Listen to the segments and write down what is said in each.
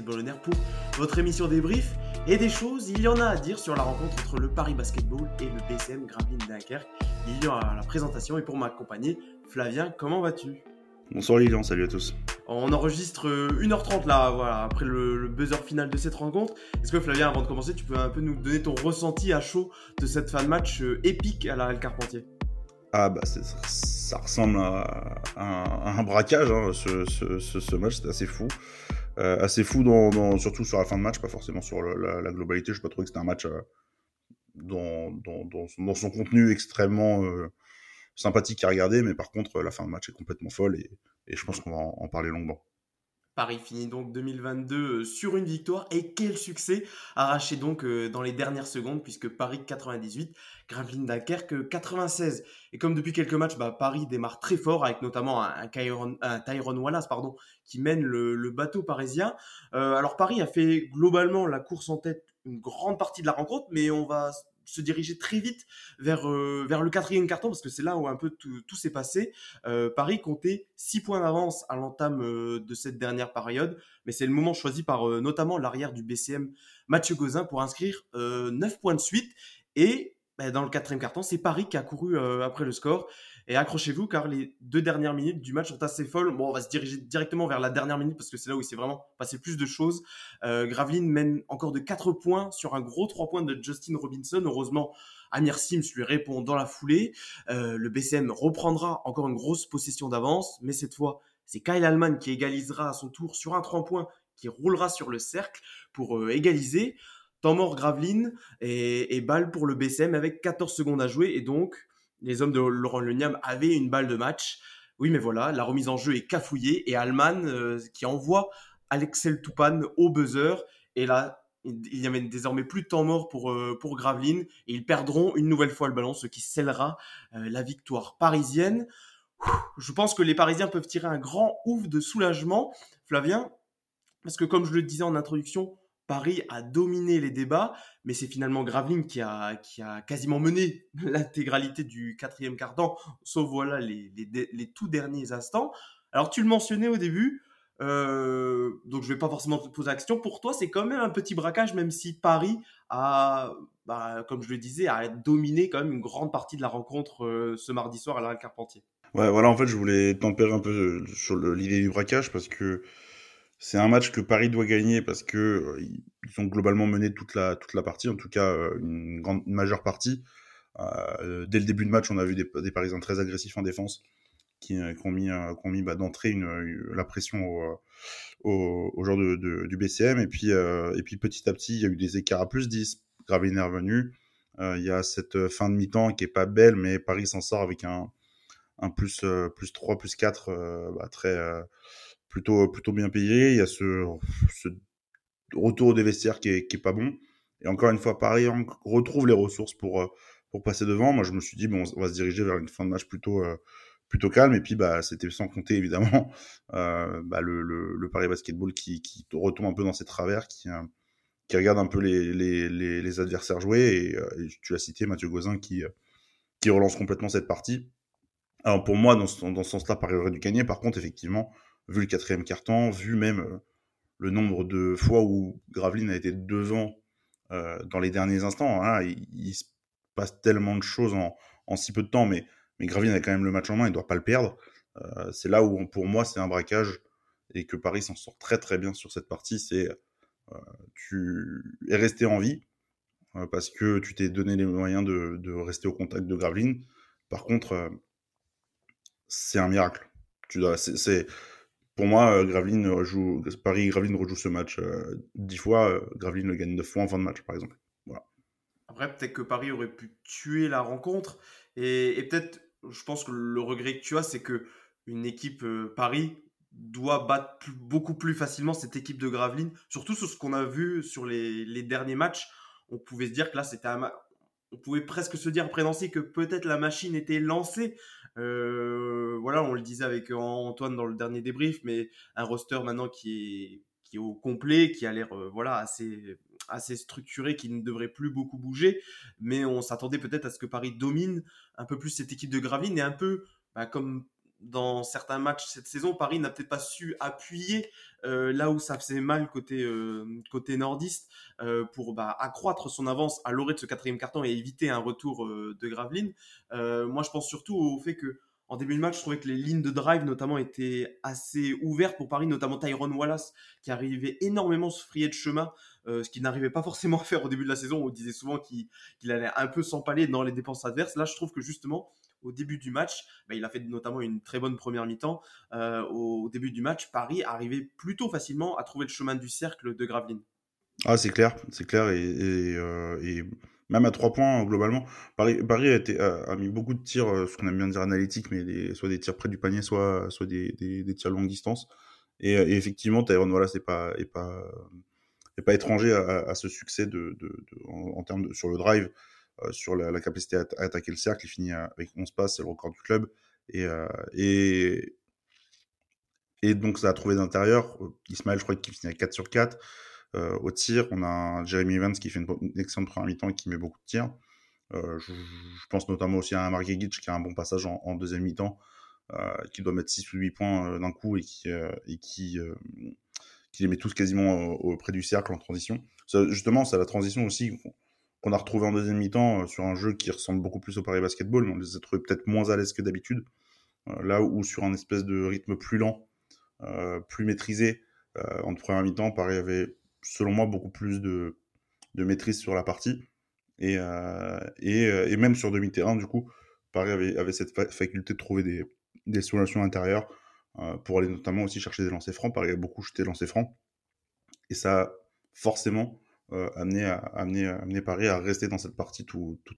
Basketball pour votre émission débrief. Et des choses, il y en a à dire sur la rencontre entre le Paris Basketball et le BCM Gravelines Dunkerque. Il y aura la présentation et pour m'accompagner, Flavien, comment vas-tu? Bonsoir Lilian, salut à tous. On enregistre 1h30 là, voilà, après le, buzzer final de cette rencontre. Est-ce que Flavien, avant de commencer, tu peux un peu nous donner ton ressenti à chaud de cette fin de match euh, épique à la Carpentier? Ah bah ça ressemble à, un braquage, hein, ce, match, c'est assez fou. Euh, assez fou, dans, surtout sur la fin de match, pas forcément sur la, globalité. Je pas trouvé que c'était un match euh, dans, dans, son contenu extrêmement euh, sympathique à regarder, mais par contre, la fin de match est complètement folle et, je pense qu'on va en parler longuement. Paris finit donc 2022 euh, sur une victoire et quel succès arraché donc euh, dans les dernières secondes puisque Paris 98, Gravelines Dunkerque 96. Et comme depuis quelques matchs, bah, Paris démarre très fort avec notamment un, Tyrone Wallace pardon, qui mène le, bateau parisien. Euh, alors Paris a fait globalement la course en tête une grande partie de la rencontre, mais on va se diriger très vite vers, euh, vers le quatrième carton, parce que c'est là où un peu tout, s'est passé. Euh, Paris comptait 6 points d'avance à l'entame euh, de cette dernière période, mais c'est le moment choisi par notamment l'arrière du BCM, Mathieu Gauzin, pour inscrire 9 points de suite. Et bah, dans le quatrième carton, c'est Paris qui a couru après le score. Et accrochez-vous car les deux dernières minutes du match sont assez folles. Bon, on va se diriger directement vers la dernière minute parce que c'est là où il s'est vraiment passé plus de choses. Euh, Graveline mène encore de 4 points sur un gros 3 points de Justin Robinson. Heureusement, Amir Sims lui répond dans la foulée. Euh, le BCM reprendra encore une grosse possession d'avance, mais cette fois, c'est Kyle Allman qui égalisera à son tour sur un 3 points qui roulera sur le cercle pour euh, égaliser. Temps mort Graveline et, et balle pour le BCM avec 14 secondes à jouer et donc les hommes de Laurent Leniam avaient une balle de match. Oui, mais voilà, la remise en jeu est cafouillée et Alman euh, qui envoie Alexel Toupane au buzzer. Et là, il n'y avait désormais plus de temps mort pour, euh, pour Gravelines et ils perdront une nouvelle fois le ballon, ce qui scellera euh, la victoire parisienne. Je pense que les Parisiens peuvent tirer un grand ouf de soulagement, Flavien, parce que comme je le disais en introduction, Paris a dominé les débats, mais c'est finalement Graveline qui a, quasiment mené l'intégralité du quatrième quart-temps, sauf voilà les, tout derniers instants. Alors tu le mentionnais au début, euh, donc je vais pas forcément te poser la question. Pour toi, c'est quand même un petit braquage, même si Paris a, bah, comme je le disais, a dominé quand même une grande partie de la rencontre euh, ce mardi soir à la Carpentier. Ouais, voilà, en fait, je voulais tempérer un peu euh, sur l'idée du braquage parce que c'est un match que Paris doit gagner parce que euh, ils ont globalement mené toute la toute la partie, en tout cas euh, une grande majeure partie. Euh, dès le début de match, on a vu des, Parisiens très agressifs en défense qui, ont mis, qui ont mis bah, d'entrée une, la pression au, au, au de, du BCM. Et puis, et puis petit à petit, il y a eu des écarts à plus 10. Gravelines est revenu. il y a cette fin de mi-temps qui est pas belle, mais Paris s'en sort avec un, un plus, plus 3, plus 4 bah, très plutôt, plutôt bien payé. Il y a ce, ce retour des vestiaires qui est, qui est pas bon. Et encore une fois, Paris retrouve les ressources pour, euh, pour passer devant. Moi, je me suis dit, bon, on va se diriger vers une fin de match plutôt, euh, plutôt calme. Et puis, bah, c'était sans compter, évidemment, euh, bah, le, le, le, Paris Basketball qui, qui retombe un peu dans ses travers, qui, euh, qui regarde un peu les, les, les, les adversaires jouer. Et, tu as cité Mathieu Gauzin qui, qui relance complètement cette partie. Alors, pour moi, dans ce, dans ce sens-là, Paris aurait dû gagner. Par contre, effectivement, vu le quatrième carton, vu même euh, le nombre de fois où Graveline a été devant euh, dans les derniers instants. Hein, il, se passe tellement de choses en, si peu de temps, mais, Graveline a quand même le match en main, il ne doit pas le perdre. Euh, c'est là où, pour moi, c'est un braquage et que Paris s'en sort très très bien sur cette partie. C'est tu es resté en vie parce que tu t'es donné les moyens de, rester au contact de Graveline. Par contre, c'est un miracle. Pour moi, euh, Graveline joue, Paris Graveline rejoue ce match euh, dix fois, euh, Graveline le gagne neuf fois en fin de match, par exemple. Après, peut-être que Paris aurait pu tuer la rencontre, et, peut-être, je pense que le regret que tu as, c'est que une équipe Paris doit battre beaucoup plus facilement cette équipe de Graveline, surtout sur ce qu'on a vu sur les, derniers matchs. On pouvait se dire que là, c'était un, on pouvait presque se dire après que peut-être la machine était lancée. Euh, voilà, on le disait avec Antoine dans le dernier débrief, mais un roster maintenant qui est qui est au complet, qui a l'air euh, voilà assez assez structuré, qui ne devrait plus beaucoup bouger. Mais on s'attendait peut-être à ce que Paris domine un peu plus cette équipe de Gravine et un peu bah, comme dans certains matchs cette saison, Paris n'a peut-être pas su appuyer euh, là où ça faisait mal côté, euh, côté nordiste euh, pour bah, accroître son avance à l'orée de ce quatrième carton et éviter un retour de Gravelines. moi, je pense surtout au fait que en début de match, je trouvais que les lignes de drive notamment étaient assez ouvertes pour Paris, notamment Tyrone Wallace qui arrivait énormément se frayer de chemin, ce qu'il n'arrivait pas forcément à faire au début de la saison. On disait souvent qu'il allait un peu s'empaler dans les dépenses adverses. Là, je trouve que justement, au début du match. Bah, il a fait notamment une très bonne première mi-temps. Euh, au début du match, Paris arrivait plutôt facilement à trouver le chemin du cercle de Gravelines. Ah, c'est clair, c'est clair. Et, euh, même à trois points, globalement, Paris, a, mis beaucoup de tirs, euh, ce qu'on aime bien dire analytiques, mais soit des tirs près du panier, soit, soit des, des, tirs longue distance. Et, effectivement, Tyrone, voilà, c'est pas, étranger à, ce succès en, termes sur le drive. Euh, sur la, capacité à, attaquer le cercle. Il finit avec 11 passes, c'est le record du club. Et, euh, et, et donc, ça a trouvé d'intérieur. Ismaël, je crois qu'il finit à 4 sur 4. Euh, au tir, on a Jeremy Evans qui fait une, excellente première mi-temps et qui met beaucoup de tirs. je, pense notamment aussi à Mark Gic qui a un bon passage en, deuxième mi-temps, qui doit mettre 6 ou 8 points d'un coup et qui, et qui, qui, les met tous quasiment auprès du cercle en transition. justement, c'est la transition aussi qu'on a retrouvé en deuxième mi-temps euh, sur un jeu qui ressemble beaucoup plus au Paris Basketball, mais on les a trouvés peut-être moins à l'aise que d'habitude. Euh, là où sur un espèce de rythme plus lent, euh, plus maîtrisé, en première mi-temps, Paris avait, selon moi, beaucoup plus de, maîtrise sur la partie. Et, même sur demi-terrain, du coup, Paris avait, cette faculté de trouver des, solutions intérieures pour aller notamment aussi chercher des lancers francs. Paris a beaucoup jeté lancers francs. Et ça, forcément, amener, à, amener, amener Paris à rester dans cette partie tout. tout...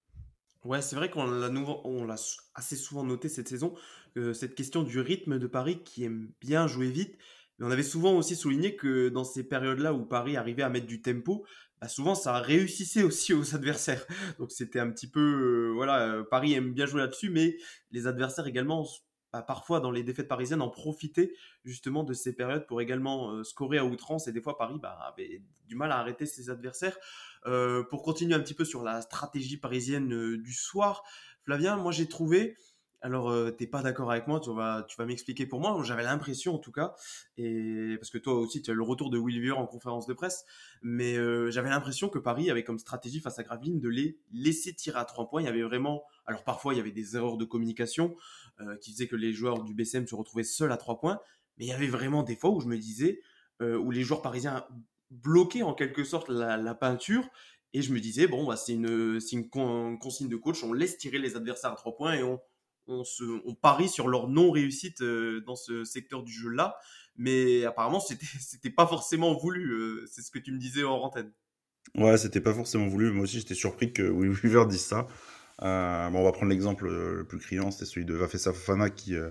Ouais, c'est vrai qu'on l'a, l'a assez souvent noté cette saison, cette question du rythme de Paris qui aime bien jouer vite. Mais on avait souvent aussi souligné que dans ces périodes-là où Paris arrivait à mettre du tempo, bah souvent ça réussissait aussi aux adversaires. Donc c'était un petit peu, euh, voilà, euh, Paris aime bien jouer là-dessus, mais les adversaires également bah, parfois dans les défaites parisiennes en profiter justement de ces périodes pour également euh, scorer à outrance et des fois Paris bah, avait du mal à arrêter ses adversaires. Euh, pour continuer un petit peu sur la stratégie parisienne euh, du soir, Flavien, moi j'ai trouvé alors, tu t'es pas d'accord avec moi, tu vas, tu vas m'expliquer pour moi. J'avais l'impression, en tout cas, et parce que toi aussi, tu as le retour de Will en conférence de presse, mais j'avais l'impression que Paris avait comme stratégie face à Gravelines de les laisser tirer à trois points. Il y avait vraiment, alors parfois il y avait des erreurs de communication, euh, qui faisait que les joueurs du BCM se retrouvaient seuls à trois points. Mais il y avait vraiment des fois où je me disais, euh, où les joueurs parisiens bloquaient en quelque sorte la, peinture. Et je me disais, bon, bah, c'est une, une consigne de coach, on laisse tirer les adversaires à trois points et on, on, se, parie sur leur non-réussite euh, dans ce secteur du jeu-là. Mais apparemment, c'était, pas forcément voulu. c'est ce que tu me disais en antenne. Ouais, c'était pas forcément voulu. Moi aussi, j'étais surpris que Will Weaver dise ça. Euh, bon, on va prendre l'exemple euh, le plus criant, c'est celui de Vafessa Fofana qui, euh,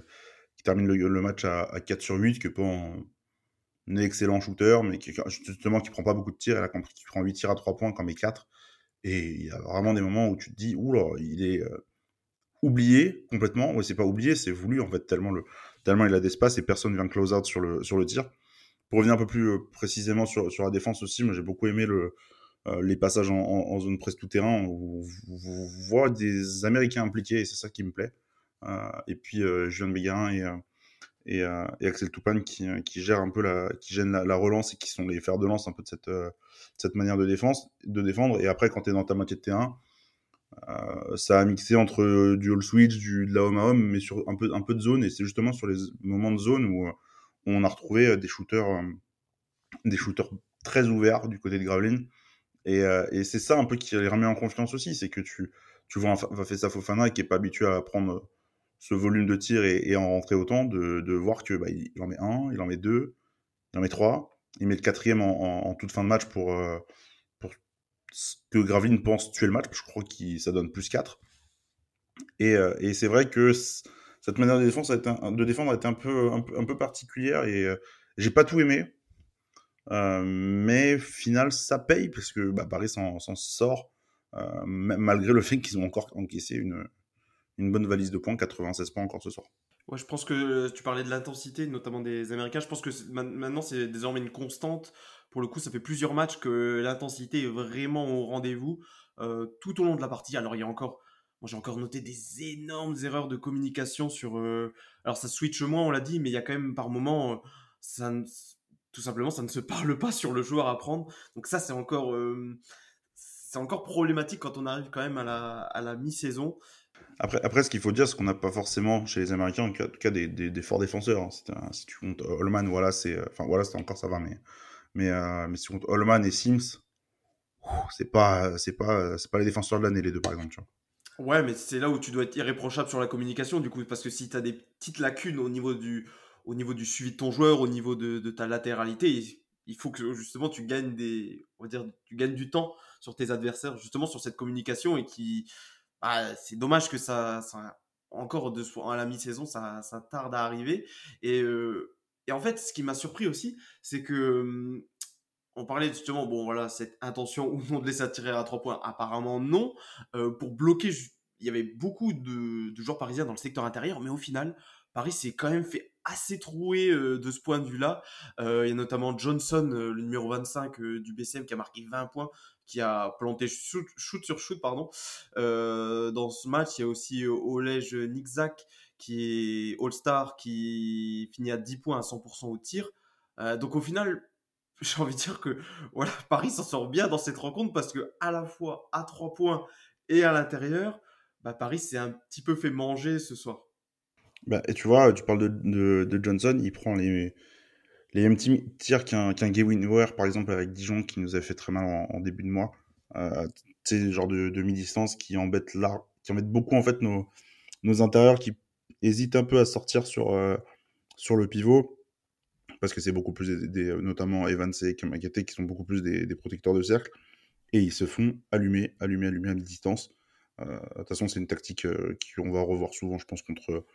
qui termine le, match à, 4 sur 8, qui n'est pas un, excellent shooter, mais qui, justement qui prend pas beaucoup de tirs. Elle a compris qu'il prend 8 tirs à 3 points quand met 4. Et il y a vraiment des moments où tu te dis, oula, il est oublié complètement. Ouais, c'est pas oublié, c'est voulu en fait, tellement, le, tellement il a d'espace et personne vient close out sur le, sur le tir. Pour revenir un peu plus précisément sur, sur la défense aussi, moi j'ai beaucoup aimé le, euh, les passages en, zone presque tout terrain où vous, voyez des Américains impliqués et c'est ça qui me plaît. Euh, et puis euh, Julien Bégarin et, et, Axel Toupane qui, qui gèrent un peu la, qui gênent la, relance et qui sont les fers de lance un peu de cette, cette manière de, défense, de défendre. Et après, quand tu es dans ta moitié de terrain, ça a mixé entre du all switch, du, de la home à home, mais sur un peu, un peu de zone. Et c'est justement sur les moments de zone où, on a retrouvé des shooters, des shooters très ouverts du côté de Gravelines euh, et, c'est ça un peu qui les remet en confiance aussi, c'est que tu, tu vois un Fessa Fofana qui est pas habitué à prendre ce volume de tir et, en rentrer autant, de, de voir que bah, il, en met un, il en met deux, il en met trois, il met le quatrième en, toute fin de match euh, pour ce que Gravine pense tuer le match, je crois que ça donne plus 4. Et, euh, et c'est vrai que cette manière de, défense a été de défendre a été un peu, un peu, un particulière et j'ai pas tout aimé. Euh, mais final, ça paye parce que bah, Paris s'en sort euh, malgré le fait qu'ils ont encore encaissé une, une bonne valise de points, 96 points encore ce soir. Ouais, je pense que tu parlais de l'intensité, notamment des Américains. Je pense que maintenant, c'est désormais une constante. Pour le coup, ça fait plusieurs matchs que l'intensité est vraiment au rendez-vous euh, tout au long de la partie. Alors, il y a encore moi j'ai encore noté des énormes erreurs de communication sur. alors ça switch moins, on l'a dit, mais il y a quand même par moment, ça tout simplement, ça ne se parle pas sur le joueur à prendre. Donc ça, c'est encore, c'est encore problématique quand on arrive quand même à la, à la mi-saison. Après, après, ce qu'il faut dire, c'est qu'on n'a pas forcément chez les Américains, en tout cas, des, des, forts défenseurs. Hein. si tu comptes Holman, voilà, c'est, enfin voilà, encore ça va, mais mais, euh, mais si tu comptes Holman et Sims, c'est pas c'est pas c'est pas les défenseurs de l'année les deux par exemple. Tu. Ouais, mais c'est là où tu dois être irréprochable sur la communication, du coup, parce que si tu as des petites lacunes au niveau du, au niveau du suivi de ton joueur, au niveau de, de ta latéralité, il faut que justement tu gagnes des, on va dire, tu gagnes du temps sur tes adversaires, justement sur cette communication et qui, bah, c'est dommage que ça, ça encore de à la mi-saison, ça, ça, tarde à arriver. Et, euh, et en fait, ce qui m'a surpris aussi, c'est que hum, on parlait justement, bon voilà, cette intention ou non de laisser tirer à trois points. Apparemment non. Euh, pour bloquer, il y avait beaucoup de, de, joueurs parisiens dans le secteur intérieur, mais au final, Paris s'est quand même fait assez troué euh, de ce point de vue-là. Euh, il y a notamment Johnson, le numéro 25 du BCM, qui a marqué 20 points, qui a planté shoot, sur shoot, pardon. dans ce match, il y a aussi Olej Nixak, qui est All-Star, qui finit à 10 points à 100% au tir. donc au final, j'ai envie de dire que voilà, Paris s'en sort bien dans cette rencontre parce que à la fois à 3 points et à l'intérieur, bah, Paris s'est un petit peu fait manger ce soir. Bah, et tu vois, tu parles de, Johnson, il prend les, mêmes tirs qu'un qu Ware, par exemple, avec Dijon, qui nous a fait très mal en, début de mois. Euh, tu sais, genre de, de mi-distance qui embête qui embête beaucoup en fait nos, nos intérieurs qui hésitent un peu à sortir sur, euh, sur le pivot parce que c'est beaucoup plus des, notamment Evans et Kamakate qui sont beaucoup plus des, protecteurs de cercle et ils se font allumer, allumer, allumer à distance. Euh, de toute façon, c'est une tactique euh, qu'on va revoir souvent, je pense, contre,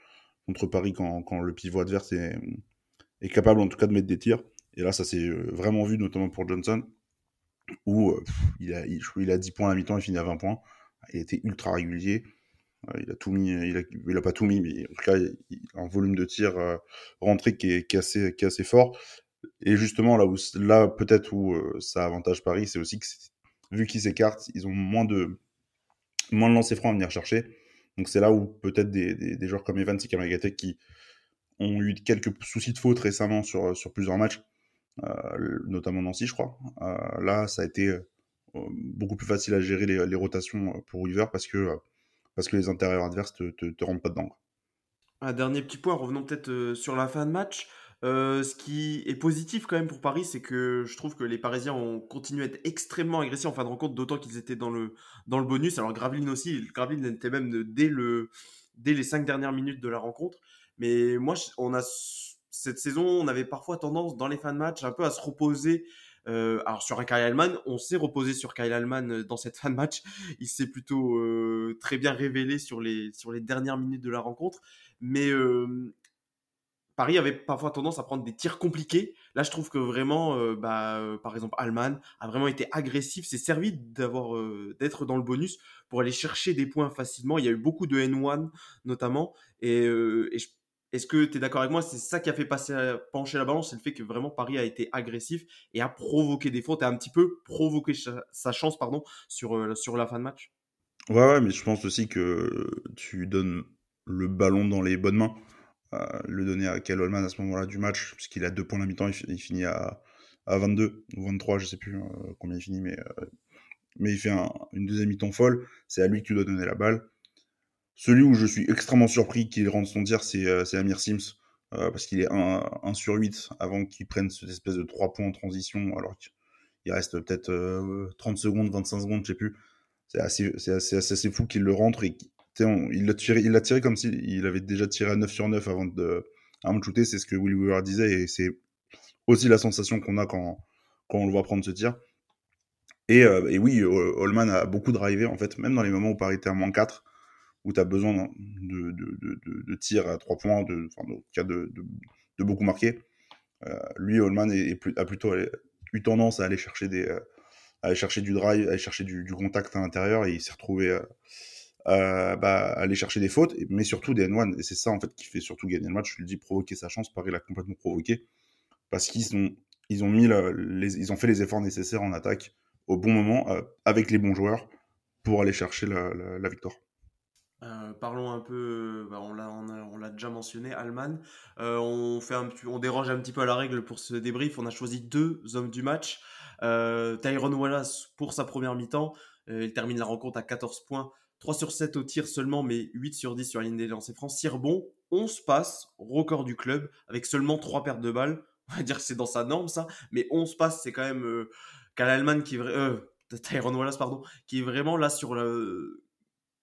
Paris quand, le pivot adverse est, capable en tout cas de mettre des tirs. Et là, ça s'est euh, vraiment vu, notamment pour Johnson, où il, a, il, il, a 10 points à mi-temps, il finit à 20 points. Il était ultra régulier il a tout mis, il a, pas tout mis, mais en tout cas, il, a un volume de tir euh, rentré qui est, assez, fort. Et justement, là, là peut-être où euh, ça avantage Paris, c'est aussi que vu qu'ils s'écartent, ils ont moins de, moins de lancers francs à venir chercher. Donc c'est là où peut-être des, des, joueurs comme Evans et Kamagatek qui ont eu quelques soucis de faute récemment sur, sur plusieurs matchs, euh, notamment Nancy, je crois. Euh, là, ça a été euh, beaucoup plus facile à gérer les, les rotations pour Weaver parce que parce que les intérieurs adverses te, te, te pas dedans. Un dernier petit point, revenons peut-être euh, sur la fin de match. Euh, ce qui est positif quand même pour Paris, c'est que je trouve que les Parisiens ont continué à être extrêmement agressifs en fin de rencontre, d'autant qu'ils étaient dans le, dans le bonus. Alors Graveline aussi, Graveline était même dès, le, dès les cinq dernières minutes de la rencontre. Mais moi, on a, cette saison, on avait parfois tendance dans les fins de match un peu à se reposer euh, alors sur un Kyle Allman, on s'est reposé sur Kyle Allman euh, dans cette fin de match. Il s'est plutôt euh, très bien révélé sur les, sur les dernières minutes de la rencontre. Mais Paris avait parfois tendance à prendre des tirs compliqués. Là, je trouve que vraiment, bah, par exemple, Allman a vraiment été agressif, s'est servi d'avoir, d'être dans le bonus pour aller chercher des points facilement. Il y a eu beaucoup de N1 notamment, et, est-ce que tu es d'accord avec moi? C'est ça qui a fait passer, pencher la balance, c'est le fait que vraiment Paris a été agressif et a provoqué des fautes a un petit peu provoqué sa chance pardon, sur, euh, sur la fin de match. Ouais, mais je pense aussi que tu donnes le ballon dans les bonnes mains. Euh, le donner à Kel Holman à ce moment-là du match, puisqu'il a deux points la mi-temps, il, finit à, à 22 ou 23, je sais plus euh, combien il finit, mais, mais il fait une deuxième mi-temps folle. C'est à lui que tu dois donner la balle. Celui où je suis extrêmement surpris qu'il rentre son tir, c'est euh, Amir Sims, euh, parce qu'il est 1, sur 8 avant qu'il prenne cette espèce de 3 points en transition, alors qu'il reste peut-être 30 euh, secondes, 25 secondes, je sais plus. C'est assez, assez, assez, fou qu'il le rentre et il l'a tiré, il tiré comme s'il avait déjà tiré à 9 sur 9 avant de, avant de shooter, c'est ce que Will Weaver disait et c'est aussi la sensation qu'on a quand, quand on le voit prendre ce tir. Et, et oui, Holman a beaucoup drivé en fait, même dans les moments où Paris était à moins 4 où tu as besoin de, de, de, de, tirs à trois points, de, enfin, cas de, beaucoup marquer. Euh, lui, Holman a plutôt eu tendance à aller chercher, des, euh, à chercher du drive, à aller chercher du, contact à l'intérieur, et il s'est retrouvé euh, bah, à aller chercher des fautes, mais surtout des N1. Et c'est ça, en fait, qui fait surtout gagner le match. Je lui dis provoquer sa chance. Paris l'a complètement provoqué. Parce qu'ils ont, ils ont, ont fait les efforts nécessaires en attaque au bon moment, avec les bons joueurs, pour aller chercher la victoire. Euh, parlons un peu, bah, on l'a déjà mentionné, Alman. Euh, on, fait un, on dérange un petit peu à la règle pour ce débrief. On a choisi deux hommes du match. Euh, Tyrone Wallace pour sa première mi-temps. il termine la rencontre à 14 points. 3 sur 7 au tir seulement, mais 8 sur 10 sur la ligne des lancers francs. 6 rebonds, 11 passes, record du club, avec seulement 3 pertes de balles. On va dire que c'est dans sa norme ça, mais 11 passes, c'est quand même euh, Alman qui euh, Tyrone Wallace pardon, qui est vraiment là sur le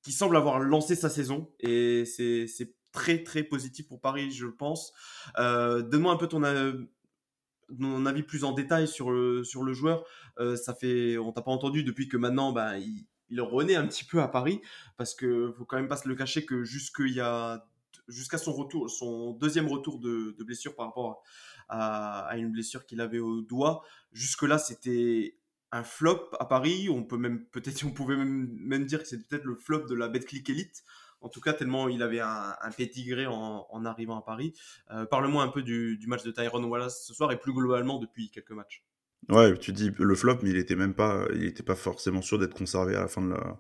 qui semble avoir lancé sa saison et c'est très très positif pour Paris, je pense. Euh, Donne-moi un peu ton, avis plus en détail sur le, sur le joueur. Euh, ça fait, on t'a pas entendu depuis que maintenant, bah, il, renaît un petit peu à Paris parce que faut quand même pas se le cacher que y a jusqu'à son retour, son deuxième retour de, blessure par rapport à, à une blessure qu'il avait au doigt, jusque là c'était un flop à Paris. On peut même peut-être, on pouvait même, dire que c'est peut-être le flop de la Betclic Elite. En tout cas, tellement il avait un, un pédigré en, arrivant à Paris. Euh, parle-moi un peu du, match de Tyrone Wallace ce soir et plus globalement depuis quelques matchs. Ouais, tu dis le flop, mais il était même pas, il était pas forcément sûr d'être conservé à la fin de la,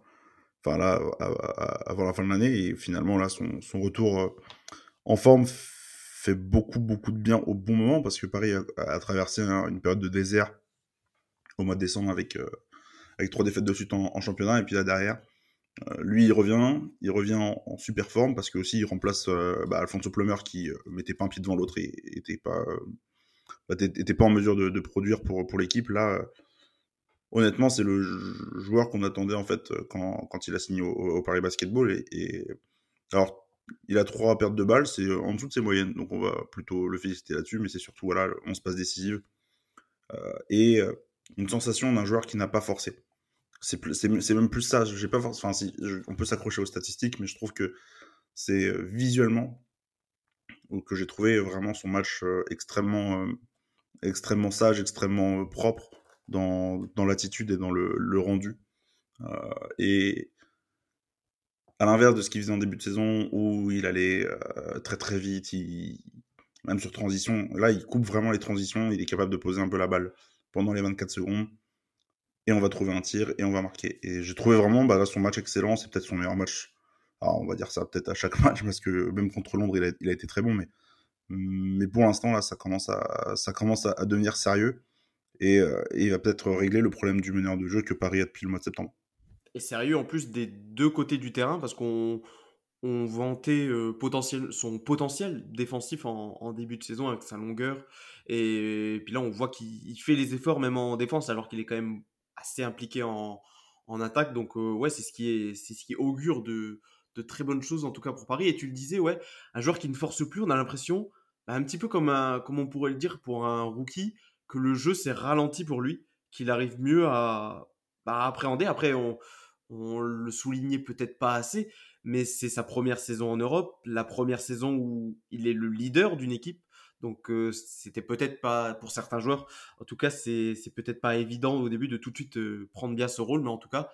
enfin là, avant la fin de l'année. Et finalement là, son, son retour euh, en forme fait beaucoup beaucoup de bien au bon moment parce que Paris a, traversé une période de désert au mois de décembre avec, euh, avec trois défaites de suite en, championnat. Et puis là derrière, euh, lui il revient, il revient en, super forme parce que aussi il remplace euh, bah, Alfonso Plomer qui mettait pas un pied devant l'autre et était pas, bah, pas en mesure de, produire pour, pour l'équipe. Là, honnêtement, c'est le joueur qu'on attendait en fait quand, quand il a signé au, Paris Basketball. Et, et, alors, il a trois pertes de balles, c'est en dessous de ses moyennes, donc on va plutôt le féliciter là-dessus, mais c'est surtout voilà, on se passe décisive. et une sensation d'un joueur qui n'a pas forcé. C'est même plus ça. J'ai pas enfin, si, on peut s'accrocher aux statistiques, mais je trouve que c'est euh, visuellement que j'ai trouvé vraiment son match euh, extrêmement, euh, extrêmement sage, extrêmement propre dans, dans l'attitude et dans le, rendu. et à l'inverse de ce qu'il faisait en début de saison où il allait très très vite, même sur transition, là il coupe vraiment les transitions, il est capable de poser un peu la balle pendant les 24 secondes. Et on va trouver un tir et on va marquer. Et j'ai trouvé vraiment bah, son match excellent. C'est peut-être son meilleur match. Alors, on va dire ça peut-être à chaque match parce que même contre Londres, il a, il a été très bon. Mais, mais pour l'instant, là, ça commence à, ça commence à, devenir sérieux. Et, euh, et, il va peut-être régler le problème du meneur de jeu que Paris a depuis le mois de septembre. Et sérieux en plus des deux côtés du terrain parce qu'on on vantait euh, potentiel, son potentiel défensif en, début de saison avec sa longueur. Et, puis là, on voit qu'il fait les efforts même en défense alors qu'il est quand même assez impliqué en, attaque. Donc ouais, c'est ce qui est, c'est ce qui augure de, de, très bonnes choses en tout cas pour Paris. Et tu le disais, ouais, un joueur qui ne force plus, on a l'impression, bah, un petit peu comme un, comme on pourrait le dire pour un rookie, que le jeu s'est ralenti pour lui, qu'il arrive mieux à, bah, appréhender. Après, on, on le soulignait peut-être pas assez, mais c'est sa première saison en Europe, la première saison où il est le leader d'une équipe. Donc euh, c'était peut-être pas pour certains joueurs, en tout cas c'est peut-être pas évident au début de tout de suite euh, prendre bien ce rôle, mais en tout cas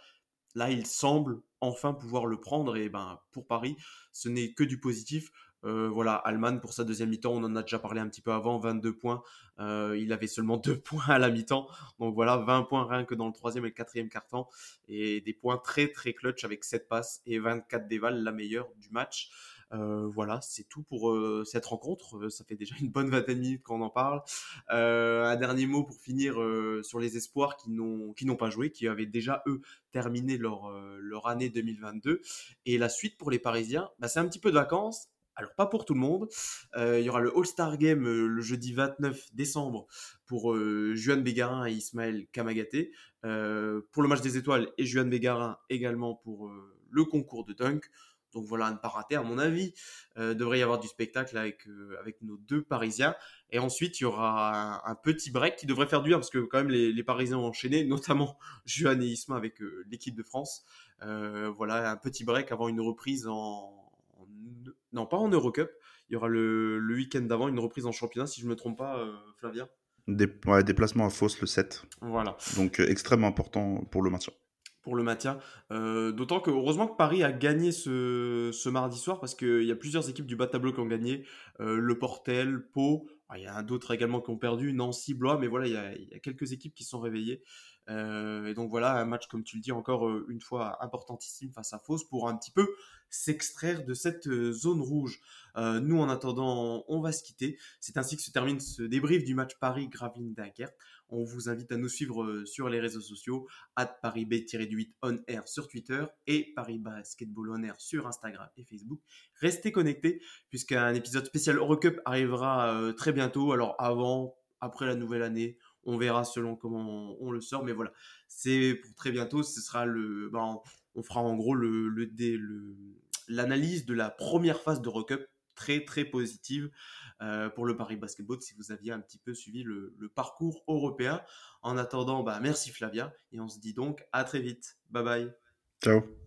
là il semble enfin pouvoir le prendre et ben pour Paris ce n'est que du positif. Euh, voilà, Alman pour sa deuxième mi-temps, on en a déjà parlé un petit peu avant, 22 points. Euh, il avait seulement 2 points à la mi-temps. Donc voilà, 20 points rien que dans le troisième et le quatrième quart-temps. Et des points très très clutch avec 7 passes et 24 dévals, la meilleure du match. Euh, voilà, c'est tout pour cette rencontre. ça fait déjà une bonne vingtaine de minutes qu'on en parle. un dernier mot pour finir sur les espoirs qui n'ont qui n'ont pas joué, qui avaient déjà eux terminé leur leur année 2022. Et la suite pour les Parisiens, bah, c'est un petit peu de vacances alors, pas pour tout le monde. Euh, il y aura le All-Star Game euh, le jeudi 29 décembre pour euh, Juan Bégarin et Ismaël Kamagaté. pour le match des étoiles et Juan Bégarin également pour le concours de dunk. Donc voilà, à ne à mon avis. Devrait y avoir du spectacle avec, avec nos deux Parisiens. Et ensuite, il y aura un, petit break qui devrait faire du bien, parce que quand même, les, Parisiens ont enchaîné, notamment Juan et Isma avec l'équipe de France. voilà, un petit break avant une reprise en, non, pas en Eurocup. Il y aura le, week-end d'avant une reprise en championnat, si je ne me trompe pas, euh, Flavien. Des, déplacement à Fos le 7. Voilà. Donc euh, extrêmement important pour le maintien. Pour le maintien. Euh, d'autant que heureusement que Paris a gagné ce, mardi soir parce qu'il y a plusieurs équipes du bas tableau qui ont gagné. le Portel, Pau. il y a d'autres également qui ont perdu, Nancy, Blois, mais voilà, il y, y a quelques équipes qui sont réveillées. Euh, et donc voilà, un match, comme tu le dis, encore euh, une fois importantissime face à Fos pour un petit peu s'extraire de cette euh, zone rouge. nous, en attendant, on va se quitter. C'est ainsi que se termine ce débrief du match Paris-Gravelines-Dunkerque. On vous invite à nous suivre sur les réseaux sociaux, at ParisB-8 on air sur Twitter et Paris Basketball on air sur Instagram et Facebook. Restez connectés puisqu'un épisode spécial Eurocup arrivera très bientôt. Alors avant, après la nouvelle année, on verra selon comment on, le sort. Mais voilà, c'est pour très bientôt. Ce sera le, ben, on fera en gros le, l'analyse de la première phase de Rock très très positive euh, pour le Paris Basketball si vous aviez un petit peu suivi le, parcours européen. En attendant, bah, merci Flavia et on se dit donc à très vite. Bye bye. Ciao.